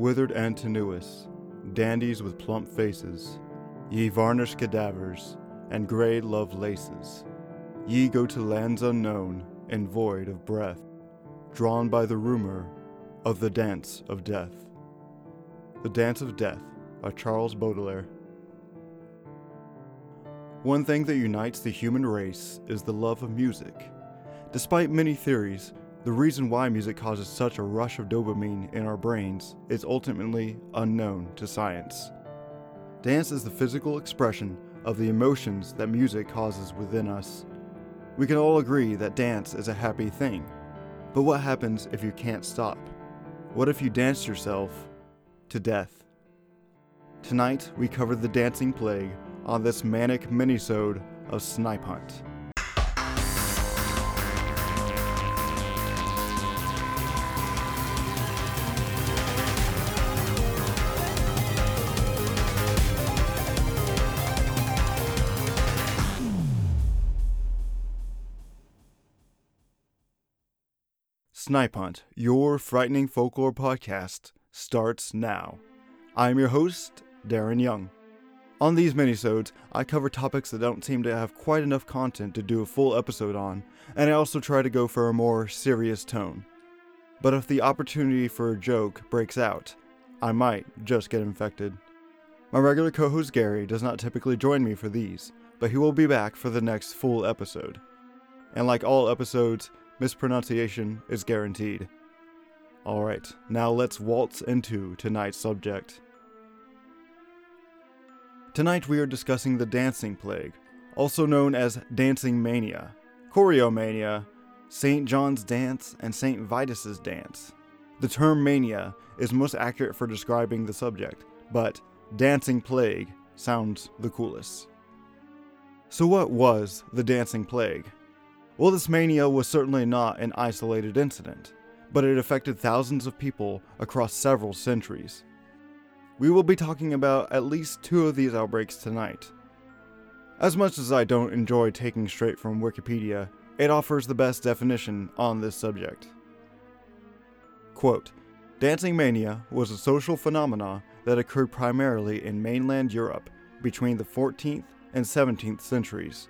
withered and tenuous, dandies with plump faces, ye varnished cadavers, and grey Lovelaces, ye go to lands unknown and void of breath, drawn by the rumor of the dance of death. The Dance of Death by Charles Baudelaire. One thing that unites the human race is the love of music. Despite many theories, the reason why music causes such a rush of dopamine in our brains is ultimately unknown to science. Dance is the physical expression of the emotions that music causes within us. We can all agree that dance is a happy thing. But what happens if you can't stop? What if you dance yourself to death? Tonight, we cover the dancing plague on this manic minisode of Snipe Hunt. Snipe Hunt, your frightening folklore podcast, starts now. I'm your host, Darren Young. On these minisodes, I cover topics that don't seem to have quite enough content to do a full episode on, and I also try to go for a more serious tone. But if the opportunity for a joke breaks out, I might just get infected. My regular co host Gary does not typically join me for these, but he will be back for the next full episode. And like all episodes, mispronunciation is guaranteed. Alright, now let's waltz into tonight's subject. Tonight we are discussing the dancing plague, also known as dancing mania, choreomania, St. John's dance, and St. Vitus's dance. The term mania is most accurate for describing the subject, but dancing plague sounds the coolest. So, what was the dancing plague? Well, this mania was certainly not an isolated incident, but it affected thousands of people across several centuries. We will be talking about at least two of these outbreaks tonight. As much as I don't enjoy taking straight from Wikipedia, it offers the best definition on this subject. Quote Dancing mania was a social phenomenon that occurred primarily in mainland Europe between the 14th and 17th centuries.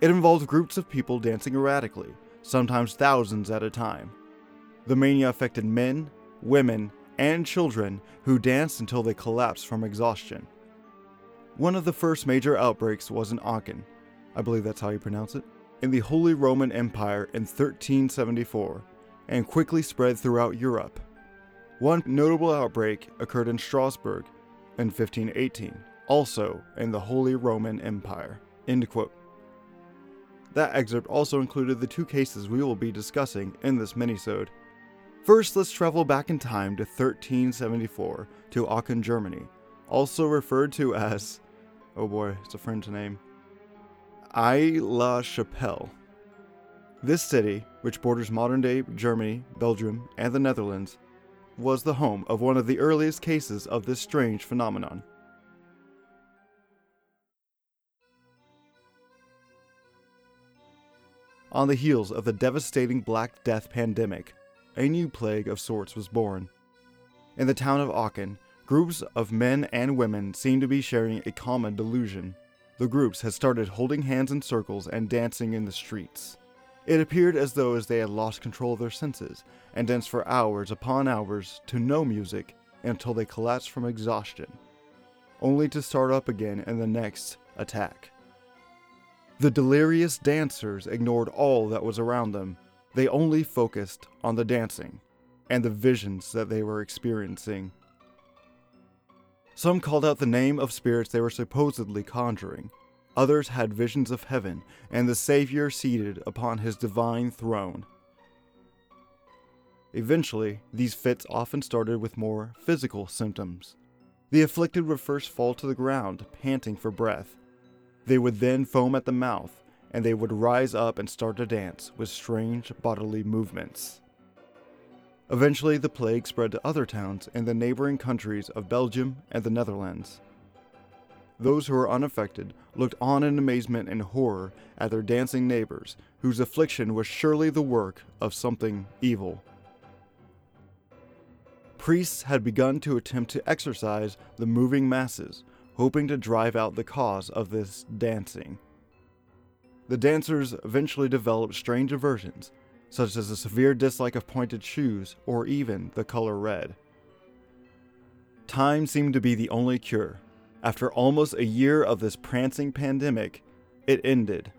It involved groups of people dancing erratically, sometimes thousands at a time. The mania affected men, women, and children who danced until they collapsed from exhaustion. One of the first major outbreaks was in Aachen, I believe that's how you pronounce it, in the Holy Roman Empire in 1374, and quickly spread throughout Europe. One notable outbreak occurred in Strasbourg in 1518, also in the Holy Roman Empire. End quote. That excerpt also included the two cases we will be discussing in this minisode. First, let's travel back in time to 1374 to Aachen, Germany, also referred to as, oh boy, it's a French name, Aix la Chapelle. This city, which borders modern day Germany, Belgium, and the Netherlands, was the home of one of the earliest cases of this strange phenomenon. On the heels of the devastating Black Death pandemic, a new plague of sorts was born. In the town of Aachen, groups of men and women seemed to be sharing a common delusion. The groups had started holding hands in circles and dancing in the streets. It appeared as though as they had lost control of their senses and danced for hours upon hours to no music until they collapsed from exhaustion, only to start up again in the next attack. The delirious dancers ignored all that was around them they only focused on the dancing and the visions that they were experiencing. Some called out the name of spirits they were supposedly conjuring. Others had visions of heaven and the Savior seated upon his divine throne. Eventually, these fits often started with more physical symptoms. The afflicted would first fall to the ground, panting for breath. They would then foam at the mouth and they would rise up and start to dance with strange bodily movements. Eventually, the plague spread to other towns in the neighboring countries of Belgium and the Netherlands. Those who were unaffected looked on in amazement and horror at their dancing neighbors, whose affliction was surely the work of something evil. priests had begun to attempt to exorcise the moving masses, hoping to drive out the cause of this dancing. The dancers eventually developed strange aversions, such as a severe dislike of pointed shoes or even the color red. Time seemed to be the only cure. After almost a year of this prancing pandemic, it ended,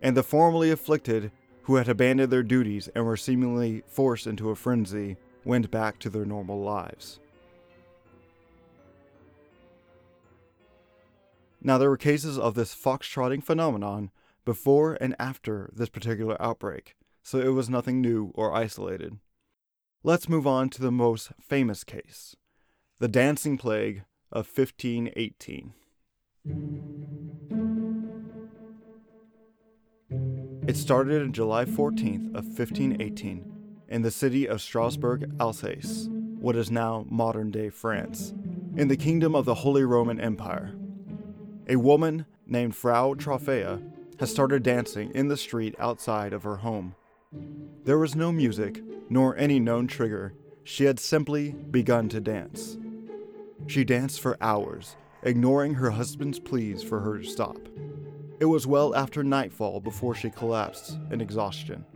and the formerly afflicted, who had abandoned their duties and were seemingly forced into a frenzy, went back to their normal lives. Now, there were cases of this foxtrotting phenomenon before and after this particular outbreak, so it was nothing new or isolated. Let's move on to the most famous case the Dancing Plague of 1518. It started on July 14th of 1518 in the city of Strasbourg, Alsace, what is now modern-day France, in the kingdom of the Holy Roman Empire. A woman named Frau Troffea has started dancing in the street outside of her home. There was no music, nor any known trigger. She had simply begun to dance. She danced for hours, ignoring her husband's pleas for her to stop. It was well after nightfall before she collapsed in exhaustion.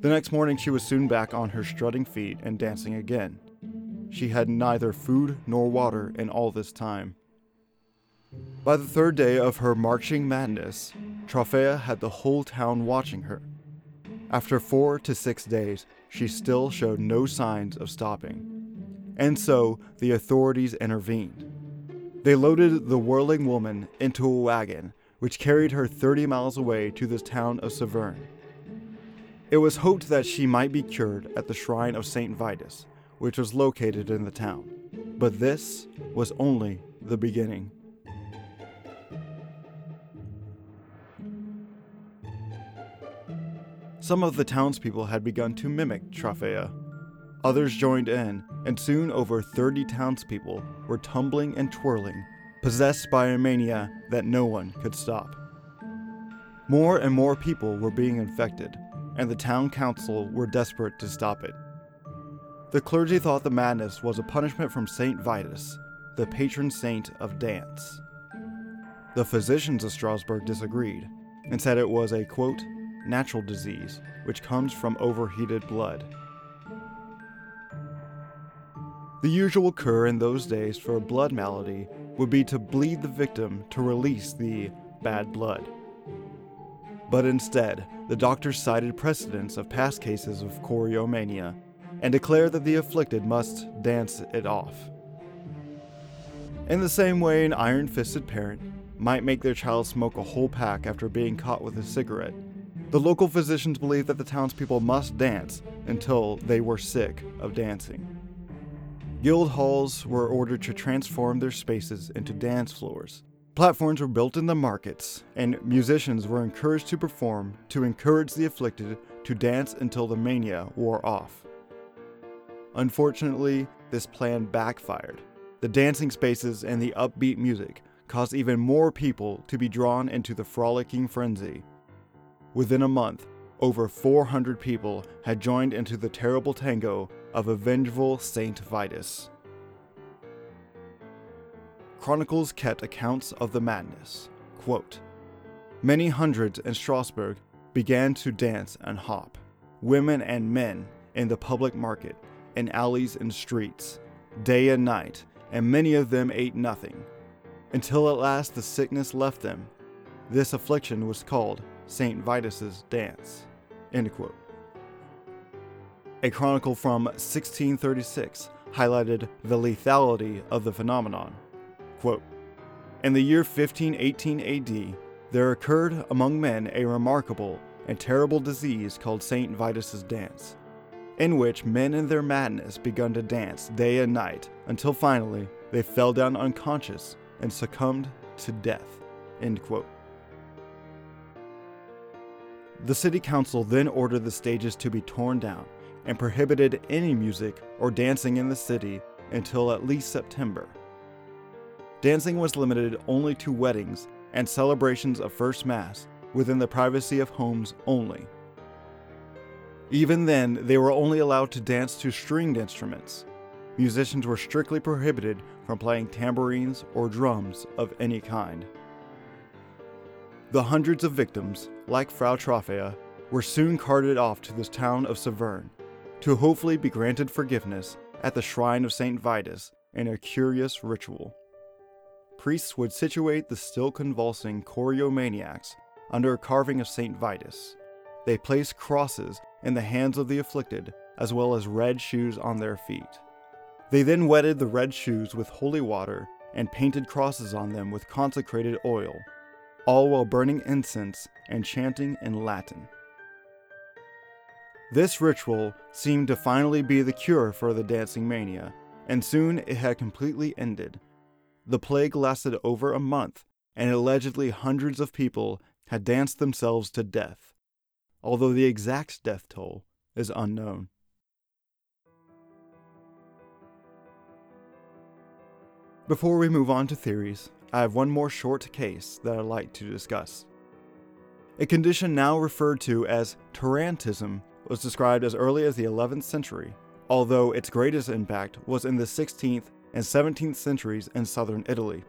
The next morning, she was soon back on her strutting feet and dancing again. She had neither food nor water in all this time. By the third day of her marching madness, Troffea had the whole town watching her. After four to six days, she still showed no signs of stopping. And so the authorities intervened. They loaded the whirling woman into a wagon, which carried her 30 miles away to the town of Saverne. It was hoped that she might be cured at the shrine of St. Vitus, which was located in the town. But this was only the beginning. Some of the townspeople had begun to mimic Troffea. Others joined in, and soon over 30 townspeople were tumbling and twirling, possessed by a mania that no one could stop. More and more people were being infected, and the town council were desperate to stop it. The clergy thought the madness was a punishment from Saint Vitus, the patron saint of dance. The physicians of Strasbourg disagreed and said it was a quote, natural disease which comes from overheated blood. The usual cure in those days for a blood malady would be to bleed the victim to release the bad blood. But instead, the doctors cited precedents of past cases of choreomania and declared that the afflicted must dance it off. In the same way, an iron fisted parent might make their child smoke a whole pack after being caught with a cigarette, the local physicians believed that the townspeople must dance until they were sick of dancing. Guild halls were ordered to transform their spaces into dance floors. Platforms were built in the markets, and musicians were encouraged to perform to encourage the afflicted to dance until the mania wore off. Unfortunately, this plan backfired. The dancing spaces and the upbeat music caused even more people to be drawn into the frolicking frenzy. Within a month, over 400 people had joined into the terrible tango of a vengeful Saint Vitus. Chronicles kept accounts of the madness. Quote, Many hundreds in Strasbourg began to dance and hop, women and men in the public market, in alleys and streets, day and night, and many of them ate nothing, until at last the sickness left them. This affliction was called St. Vitus's dance. A chronicle from 1636 highlighted the lethality of the phenomenon. Quote, in the year 1518 AD, there occurred among men a remarkable and terrible disease called St. Vitus's dance, in which men in their madness begun to dance day and night until finally they fell down unconscious and succumbed to death. End quote. The city council then ordered the stages to be torn down and prohibited any music or dancing in the city until at least September. Dancing was limited only to weddings and celebrations of First Mass within the privacy of homes only. Even then, they were only allowed to dance to stringed instruments. Musicians were strictly prohibited from playing tambourines or drums of any kind. The hundreds of victims, like Frau Troffea, were soon carted off to the town of Saverne to hopefully be granted forgiveness at the shrine of St. Vitus in a curious ritual. Priests would situate the still convulsing choreomaniacs under a carving of St. Vitus. They placed crosses in the hands of the afflicted, as well as red shoes on their feet. They then wetted the red shoes with holy water and painted crosses on them with consecrated oil, all while burning incense and chanting in Latin. This ritual seemed to finally be the cure for the dancing mania, and soon it had completely ended. The plague lasted over a month, and allegedly hundreds of people had danced themselves to death, although the exact death toll is unknown. Before we move on to theories, I have one more short case that I'd like to discuss. A condition now referred to as tarantism was described as early as the 11th century, although its greatest impact was in the 16th and 17th centuries in southern Italy.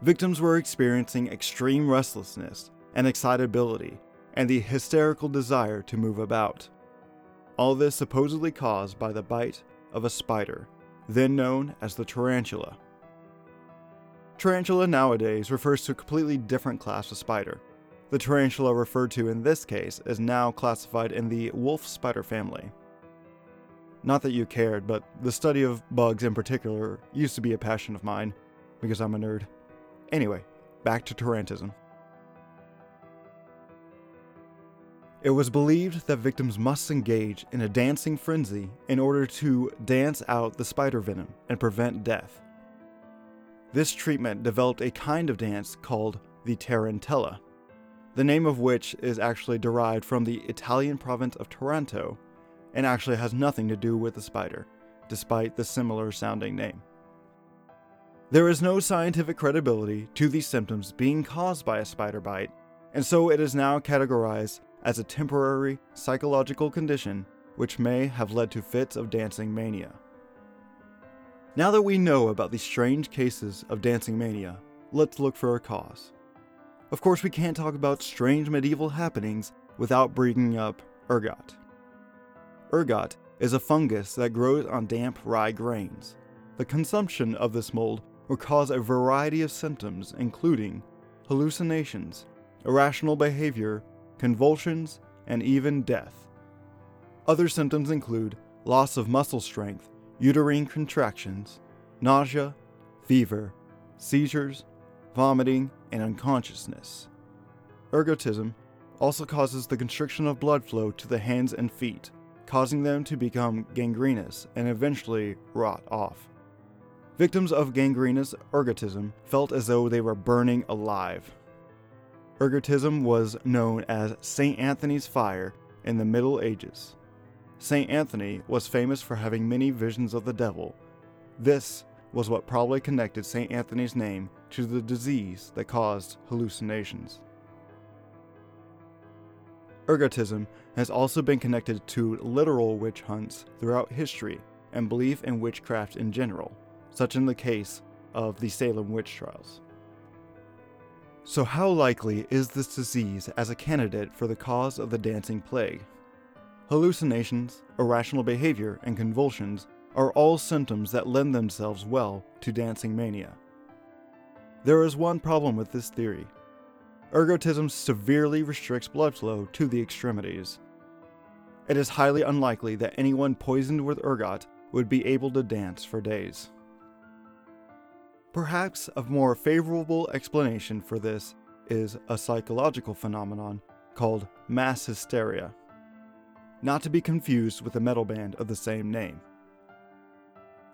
Victims were experiencing extreme restlessness and excitability and the hysterical desire to move about. All this supposedly caused by the bite of a spider, then known as the tarantula. Tarantula nowadays refers to a completely different class of spider. The tarantula referred to in this case is now classified in the wolf spider family. Not that you cared, but the study of bugs in particular used to be a passion of mine, because I'm a nerd. Anyway, back to tarantism. It was believed that victims must engage in a dancing frenzy in order to dance out the spider venom and prevent death. This treatment developed a kind of dance called the tarantella, the name of which is actually derived from the Italian province of Taranto and actually has nothing to do with the spider, despite the similar sounding name. There is no scientific credibility to these symptoms being caused by a spider bite, and so it is now categorized as a temporary psychological condition which may have led to fits of dancing mania. Now that we know about these strange cases of dancing mania, let's look for a cause. Of course, we can't talk about strange medieval happenings without bringing up ergot. Ergot is a fungus that grows on damp rye grains. The consumption of this mold will cause a variety of symptoms, including hallucinations, irrational behavior, convulsions, and even death. Other symptoms include loss of muscle strength, uterine contractions, nausea, fever, seizures, vomiting, and unconsciousness. Ergotism also causes the constriction of blood flow to the hands and feet, causing them to become gangrenous and eventually rot off. Victims of gangrenous ergotism felt as though they were burning alive, Ergotism was known as St. Anthony's fire in the Middle Ages. St. Anthony was famous for having many visions of the devil. This was what probably connected St. Anthony's name to the disease that caused hallucinations. Ergotism has also been connected to literal witch hunts throughout history and belief in witchcraft in general, such in the case of the Salem witch trials. So, how likely is this disease as a candidate for the cause of the dancing plague? Hallucinations, irrational behavior, and convulsions are all symptoms that lend themselves well to dancing mania. There is one problem with this theory. Ergotism severely restricts blood flow to the extremities. It is highly unlikely that anyone poisoned with ergot would be able to dance for days. Perhaps a more favorable explanation for this is a psychological phenomenon called mass hysteria, not to be confused with a metal band of the same name.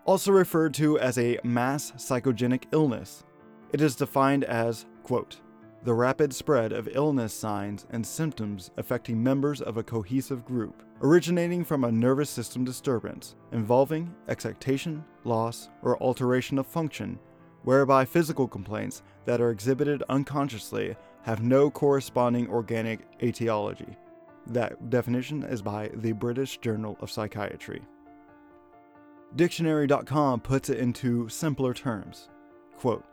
Also referred to as a mass psychogenic illness, it is defined as, quote, the rapid spread of illness signs and symptoms affecting members of a cohesive group, originating from a nervous system disturbance involving excitation, loss, or alteration of function whereby physical complaints that are exhibited unconsciously have no corresponding organic etiology. That definition is by the British Journal of Psychiatry. Dictionary.com puts it into simpler terms. Quote,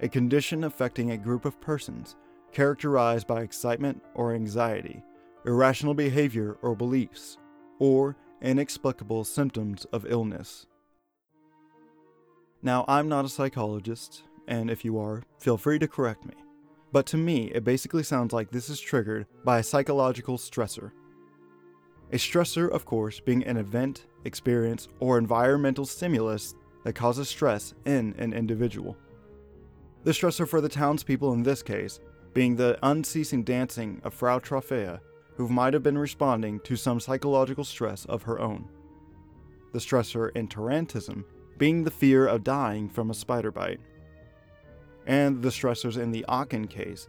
a condition affecting a group of persons characterized by excitement or anxiety, irrational behavior or beliefs, or inexplicable symptoms of illness. Now, I'm not a psychologist, and if you are, feel free to correct me. But to me, it basically sounds like this is triggered by a psychological stressor. A stressor, of course, being an event, experience, or environmental stimulus that causes stress in an individual. The stressor for the townspeople in this case being the unceasing dancing of Frau Troffea, who might have been responding to some psychological stress of her own. The stressor in Tarantism being the fear of dying from a spider bite. And the stressors in the Aachen case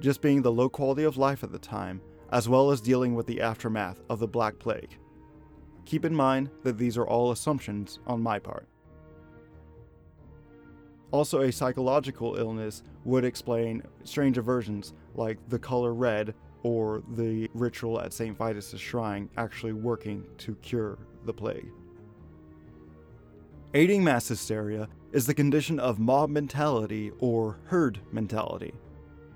just being the low quality of life at the time, as well as dealing with the aftermath of the Black Plague. Keep in mind that these are all assumptions on my part. Also, a psychological illness would explain strange aversions like the color red or the ritual at St. Vitus' shrine actually working to cure the plague. Aiding mass hysteria is the condition of mob mentality or herd mentality.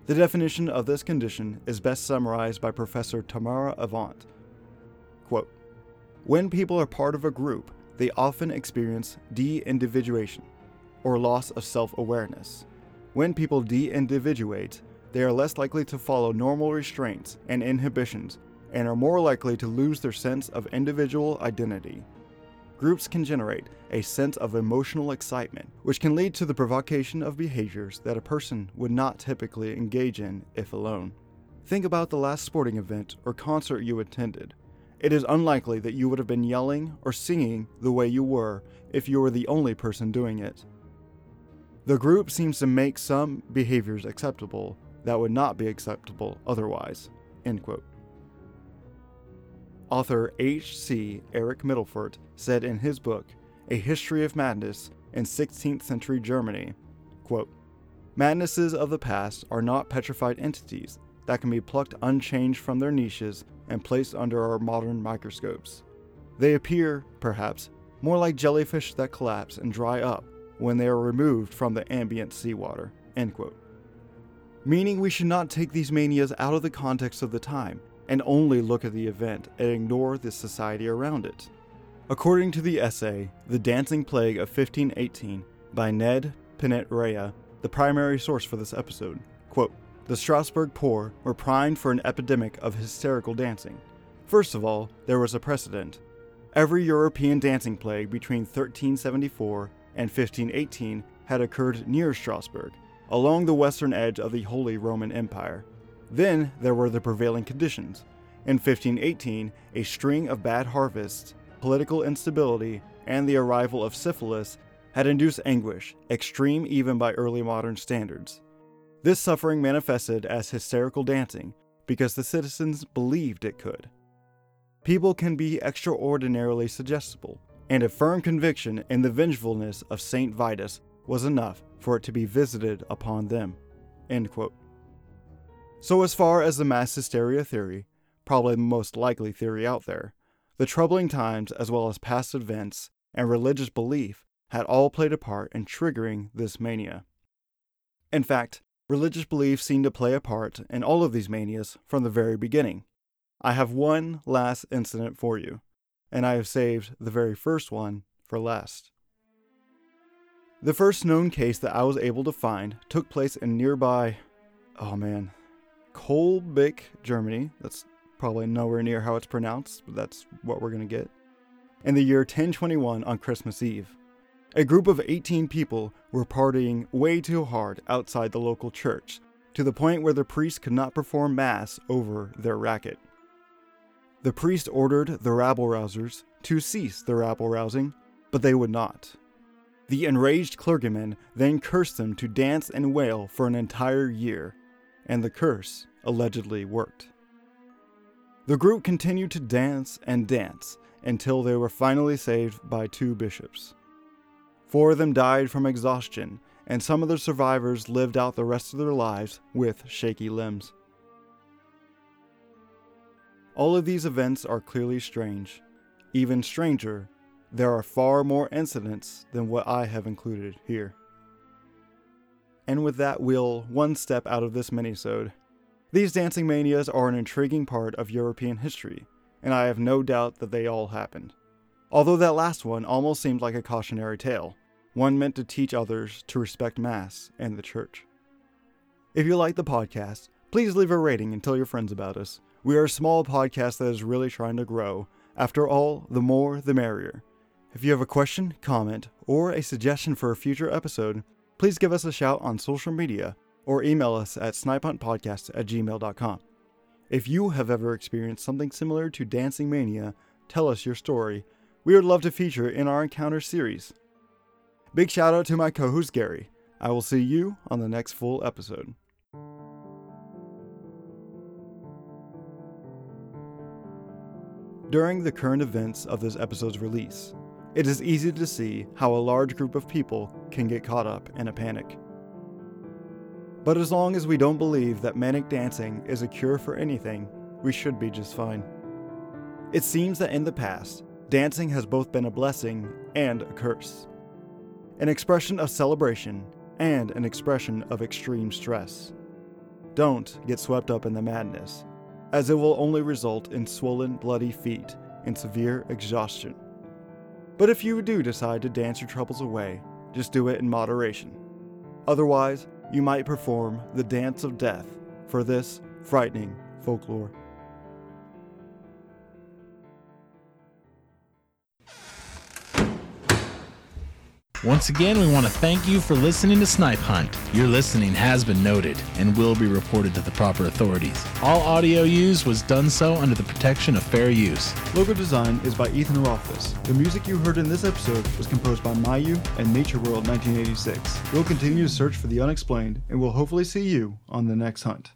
The definition of this condition is best summarized by Professor Tamara Avant. Quote, when people are part of a group, they often experience de individuation, or loss of self awareness. When people de individuate, they are less likely to follow normal restraints and inhibitions and are more likely to lose their sense of individual identity. Groups can generate a sense of emotional excitement, which can lead to the provocation of behaviors that a person would not typically engage in if alone. Think about the last sporting event or concert you attended. It is unlikely that you would have been yelling or singing the way you were if you were the only person doing it. The group seems to make some behaviors acceptable that would not be acceptable otherwise. End quote. Author H.C. Eric Midelfort said in his book, A History of Madness in 16th Century Germany, quote, Madnesses of the past are not petrified entities that can be plucked unchanged from their niches and placed under our modern microscopes. They appear, perhaps, more like jellyfish that collapse and dry up when they are removed from the ambient seawater. Meaning we should not take these manias out of the context of the time and only look at the event and ignore the society around it. According to the essay, The Dancing Plague of 1518 by Ned Pennant-Rea, the primary source for this episode, quote, the Strasbourg poor were primed for an epidemic of hysterical dancing. First of all, there was a precedent. Every European dancing plague between 1374 and 1518 had occurred near Strasbourg, along the western edge of the Holy Roman Empire. Then there were the prevailing conditions. In 1518, a string of bad harvests, political instability, and the arrival of syphilis had induced anguish, extreme even by early modern standards. This suffering manifested as hysterical dancing because the citizens believed it could. People can be extraordinarily suggestible, and a firm conviction in the vengefulness of St. Vitus was enough for it to be visited upon them. So, as far as the mass hysteria theory, probably the most likely theory out there, the troubling times as well as past events and religious belief had all played a part in triggering this mania. In fact, religious belief seemed to play a part in all of these manias from the very beginning. I have one last incident for you and I have saved the very first one for last. The first known case that I was able to find took place in nearby, oh man, Kölbigk, Germany. That's probably nowhere near how it's pronounced, but that's what we're going to get. In the year 1021 on Christmas Eve, a group of 18 people were partying way too hard outside the local church, to the point where the priest could not perform Mass over their racket. The priest ordered the rabble rousers to cease their rabble rousing, but they would not. The enraged clergyman then cursed them to dance and wail for an entire year, and the curse allegedly worked. The group continued to dance and dance until they were finally saved by two bishops. Four of them died from exhaustion, and some of the survivors lived out the rest of their lives with shaky limbs. All of these events are clearly strange. Even stranger, there are far more incidents than what I have included here. And with that, we'll one step out of this minisode. These dancing manias are an intriguing part of European history, and I have no doubt that they all happened. Although that last one almost seemed like a cautionary tale, one meant to teach others to respect Mass and the Church. If you like the podcast, please leave a rating and tell your friends about us. We are a small podcast that is really trying to grow. After all, the more, the merrier. If you have a question, comment, or a suggestion for a future episode, please give us a shout on social media or email us at snipehuntpodcast at gmail.com. If you have ever experienced something similar to Dancing Mania, tell us your story. We would love to feature in our Encounter series. Big shout out to my co host Gary. I will see you on the next full episode. During the current events of this episode's release, it is easy to see how a large group of people can get caught up in a panic. But as long as we don't believe that manic dancing is a cure for anything, we should be just fine. It seems that in the past, dancing has both been a blessing and a curse, an expression of celebration and an expression of extreme stress. Don't get swept up in the madness, as it will only result in swollen, bloody feet and severe exhaustion. But if you do decide to dance your troubles away, just do it in moderation. Otherwise, you might perform the dance of death for this frightening folklore. Once again, we want to thank you for listening to Snipe Hunt. Your listening has been noted and will be reported to the proper authorities. All audio used was done so under the protection of fair use. Logo design is by Ethan Rothfuss. The music you heard in this episode was composed by Mayu and Nature World 1986. We'll continue to search for the unexplained and we'll hopefully see you on the next hunt.